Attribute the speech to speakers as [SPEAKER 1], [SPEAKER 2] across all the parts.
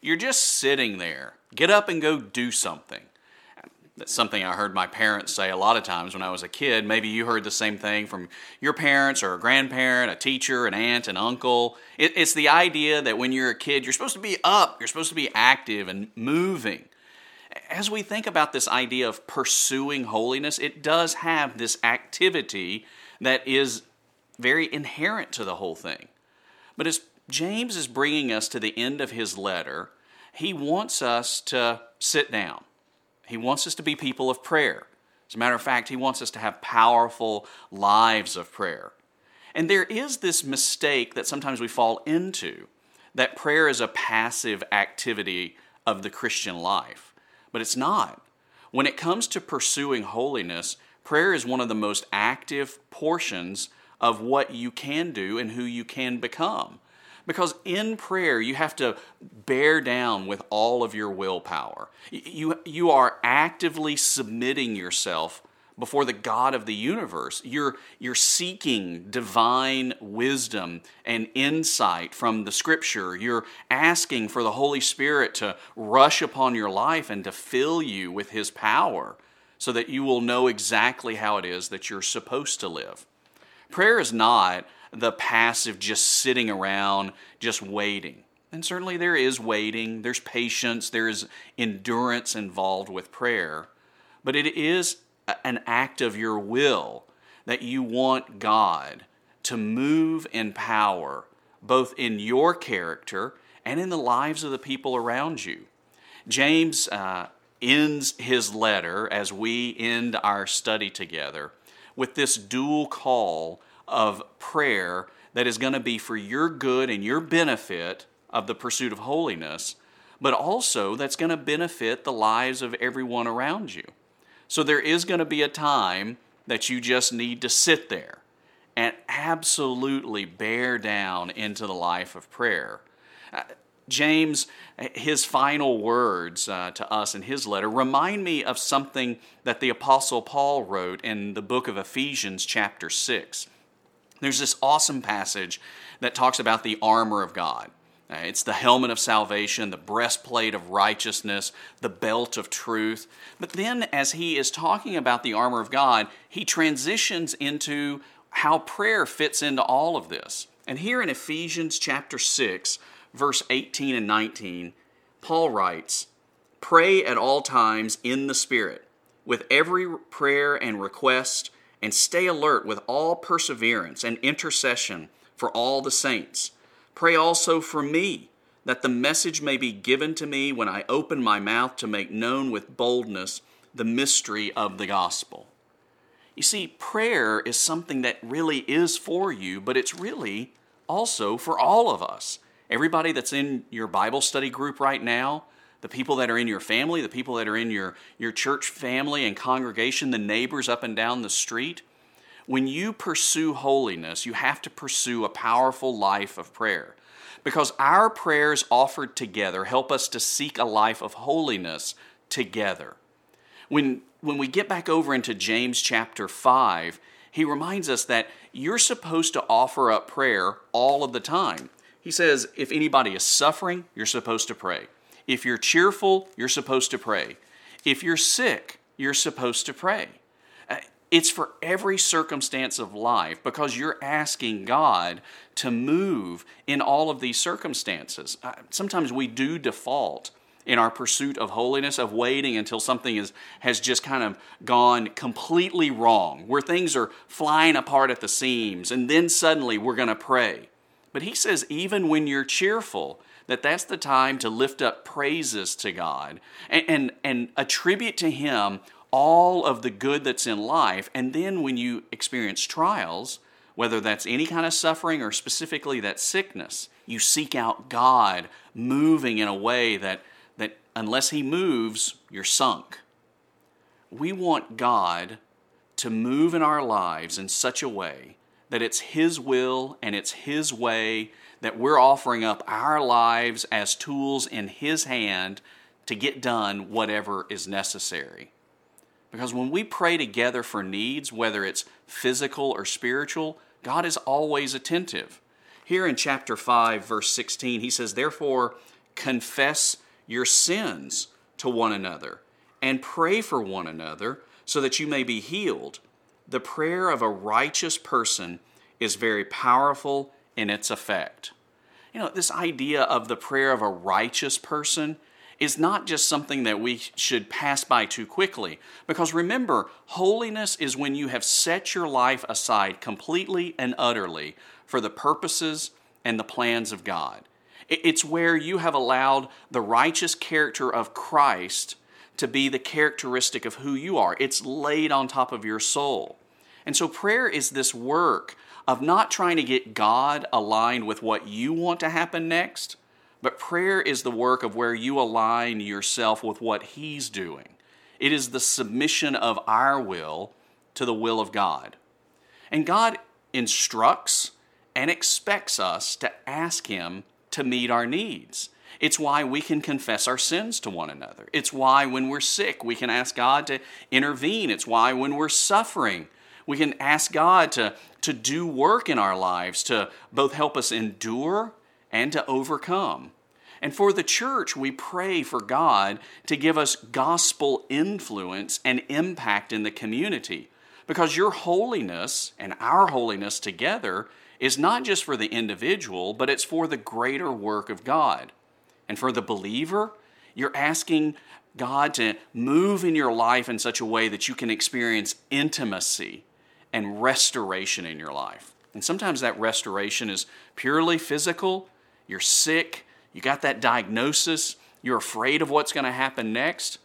[SPEAKER 1] you're just sitting there. Get up and go do something. That's something I heard my parents say a lot of times when I was a kid. Maybe you heard the same thing from your parents or a grandparent, a teacher, an aunt, an uncle. It, it's the idea that when you're a kid, you're supposed to be up, you're supposed to be active and moving. As we think about this idea of pursuing holiness, it does have this activity that is very inherent to the whole thing. But as James is bringing us to the end of his letter, he wants us to sit down. He wants us to be people of prayer. As a matter of fact, he wants us to have powerful lives of prayer. And there is this mistake that sometimes we fall into that prayer is a passive activity of the Christian life. But it's not. When it comes to pursuing holiness, prayer is one of the most active portions of what you can do and who you can become. Because in prayer, you have to bear down with all of your willpower. You, you are actively submitting yourself before the God of the universe. You're, you're seeking divine wisdom and insight from the scripture. You're asking for the Holy Spirit to rush upon your life and to fill you with His power so that you will know exactly how it is that you're supposed to live. Prayer is not the passive just sitting around, just waiting. And certainly there is waiting, there's patience, there is endurance involved with prayer. But it is an act of your will that you want God to move in power, both in your character and in the lives of the people around you. James uh, ends his letter as we end our study together with this dual call of prayer that is going to be for your good and your benefit of the pursuit of holiness, but also that's going to benefit the lives of everyone around you. So there is going to be a time that you just need to sit there and absolutely bear down into the life of prayer. James, his final words uh, to us in his letter remind me of something that the Apostle Paul wrote in the book of Ephesians, chapter 6. There's this awesome passage that talks about the armor of God. Uh, it's the helmet of salvation, the breastplate of righteousness, the belt of truth. But then, as he is talking about the armor of God, he transitions into how prayer fits into all of this. And here in Ephesians chapter 6, verse 18 and 19, Paul writes, Pray at all times in the Spirit, with every prayer and request and stay alert with all perseverance and intercession for all the saints. Pray also for me, that the message may be given to me when I open my mouth to make known with boldness the mystery of the gospel. You see, prayer is something that really is for you, but it's really also for all of us. Everybody that's in your Bible study group right now, the people that are in your family, the people that are in your, your church family and congregation, the neighbors up and down the street. When you pursue holiness, you have to pursue a powerful life of prayer. Because our prayers offered together help us to seek a life of holiness together. When, when we get back over into James chapter 5, he reminds us that you're supposed to offer up prayer all of the time. He says, if anybody is suffering, you're supposed to pray. If you're cheerful, you're supposed to pray. If you're sick, you're supposed to pray. Uh, it's for every circumstance of life because you're asking God to move in all of these circumstances. Uh, sometimes we do default in our pursuit of holiness of waiting until something is, has just kind of gone completely wrong, where things are flying apart at the seams, and then suddenly we're going to pray. But he says, even when you're cheerful, that that's the time to lift up praises to God and, and, and attribute to Him all of the good that's in life. And then when you experience trials, whether that's any kind of suffering or specifically that sickness, you seek out God moving in a way that, that unless He moves, you're sunk. We want God to move in our lives in such a way that it's His will and it's His way that we're offering up our lives as tools in His hand to get done whatever is necessary. Because when we pray together for needs, whether it's physical or spiritual, God is always attentive. Here in chapter 5, verse 16, he says, Therefore, confess your sins to one another and pray for one another so that you may be healed. The prayer of a righteous person is very powerful in its effect. You know, this idea of the prayer of a righteous person is not just something that we should pass by too quickly. Because remember, holiness is when you have set your life aside completely and utterly for the purposes and the plans of God. It's where you have allowed the righteous character of Christ to be the characteristic of who you are. It's laid on top of your soul. And so prayer is this work of not trying to get God aligned with what you want to happen next, but prayer is the work of where you align yourself with what He's doing. It is the submission of our will to the will of God. And God instructs and expects us to ask Him to meet our needs. It's why we can confess our sins to one another. It's why when we're sick, we can ask God to intervene. It's why when we're suffering, we can ask God to, to do work in our lives to both help us endure and to overcome. And for the church, we pray for God to give us gospel influence and impact in the community. Because your holiness and our holiness together is not just for the individual, but it's for the greater work of God. And for the believer, you're asking God to move in your life in such a way that you can experience intimacy and restoration in your life. And sometimes that restoration is purely physical, you're sick, you got that diagnosis, you're afraid of what's going to happen next.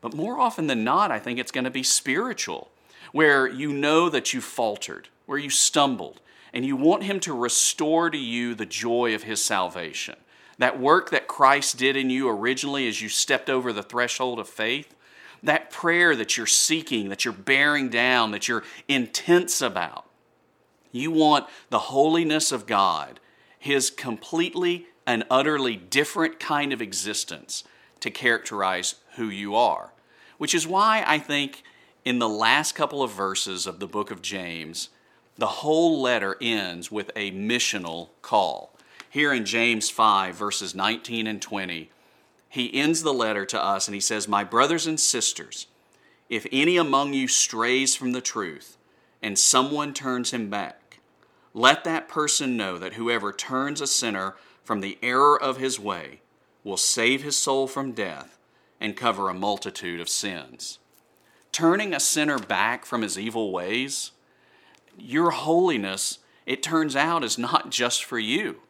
[SPEAKER 1] But more often than not, I think it's going to be spiritual, where you know that you faltered, where you stumbled, and you want Him to restore to you the joy of His salvation. That work that Christ did in you originally as you stepped over the threshold of faith, that prayer that you're seeking, that you're bearing down, that you're intense about. You want the holiness of God his completely and utterly different kind of existence to characterize who you are. Which is why I think in the last couple of verses of the book of James, the whole letter ends with a missional call. Here in James 5, verses 19 and 20, he ends the letter to us and he says, My brothers and sisters, if any among you strays from the truth and someone turns him back, let that person know that whoever turns a sinner from the error of his way will save his soul from death and cover a multitude of sins. Turning a sinner back from his evil ways, your holiness, it turns out, is not just for you.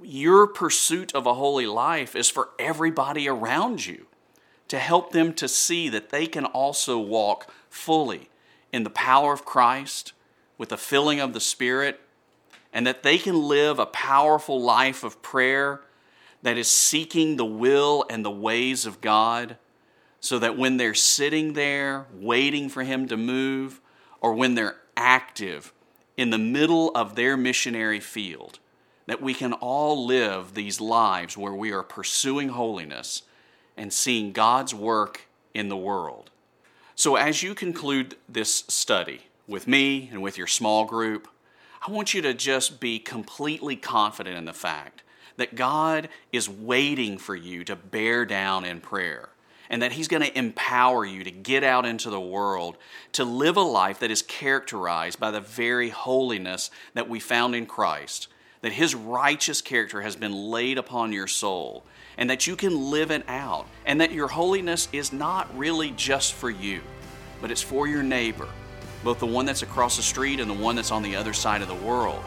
[SPEAKER 1] Your pursuit of a holy life is for everybody around you to help them to see that they can also walk fully in the power of Christ, with the filling of the Spirit, and that they can live a powerful life of prayer that is seeking the will and the ways of God, so that when they're sitting there waiting for Him to move, or when they're active in the middle of their missionary field, that we can all live these lives where we are pursuing holiness and seeing God's work in the world. So, as you conclude this study with me and with your small group, I want you to just be completely confident in the fact that God is waiting for you to bear down in prayer and that He's going to empower you to get out into the world to live a life that is characterized by the very holiness that we found in Christ, that His righteous character has been laid upon your soul, and that you can live it out, and that your holiness is not really just for you, but it's for your neighbor both the one that's across the street and the one that's on the other side of the world.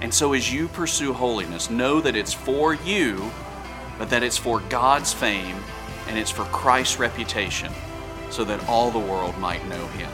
[SPEAKER 1] And so, as you pursue holiness, know that it's for you, but that it's for God's fame and it's for Christ's reputation, so that all the world might know Him.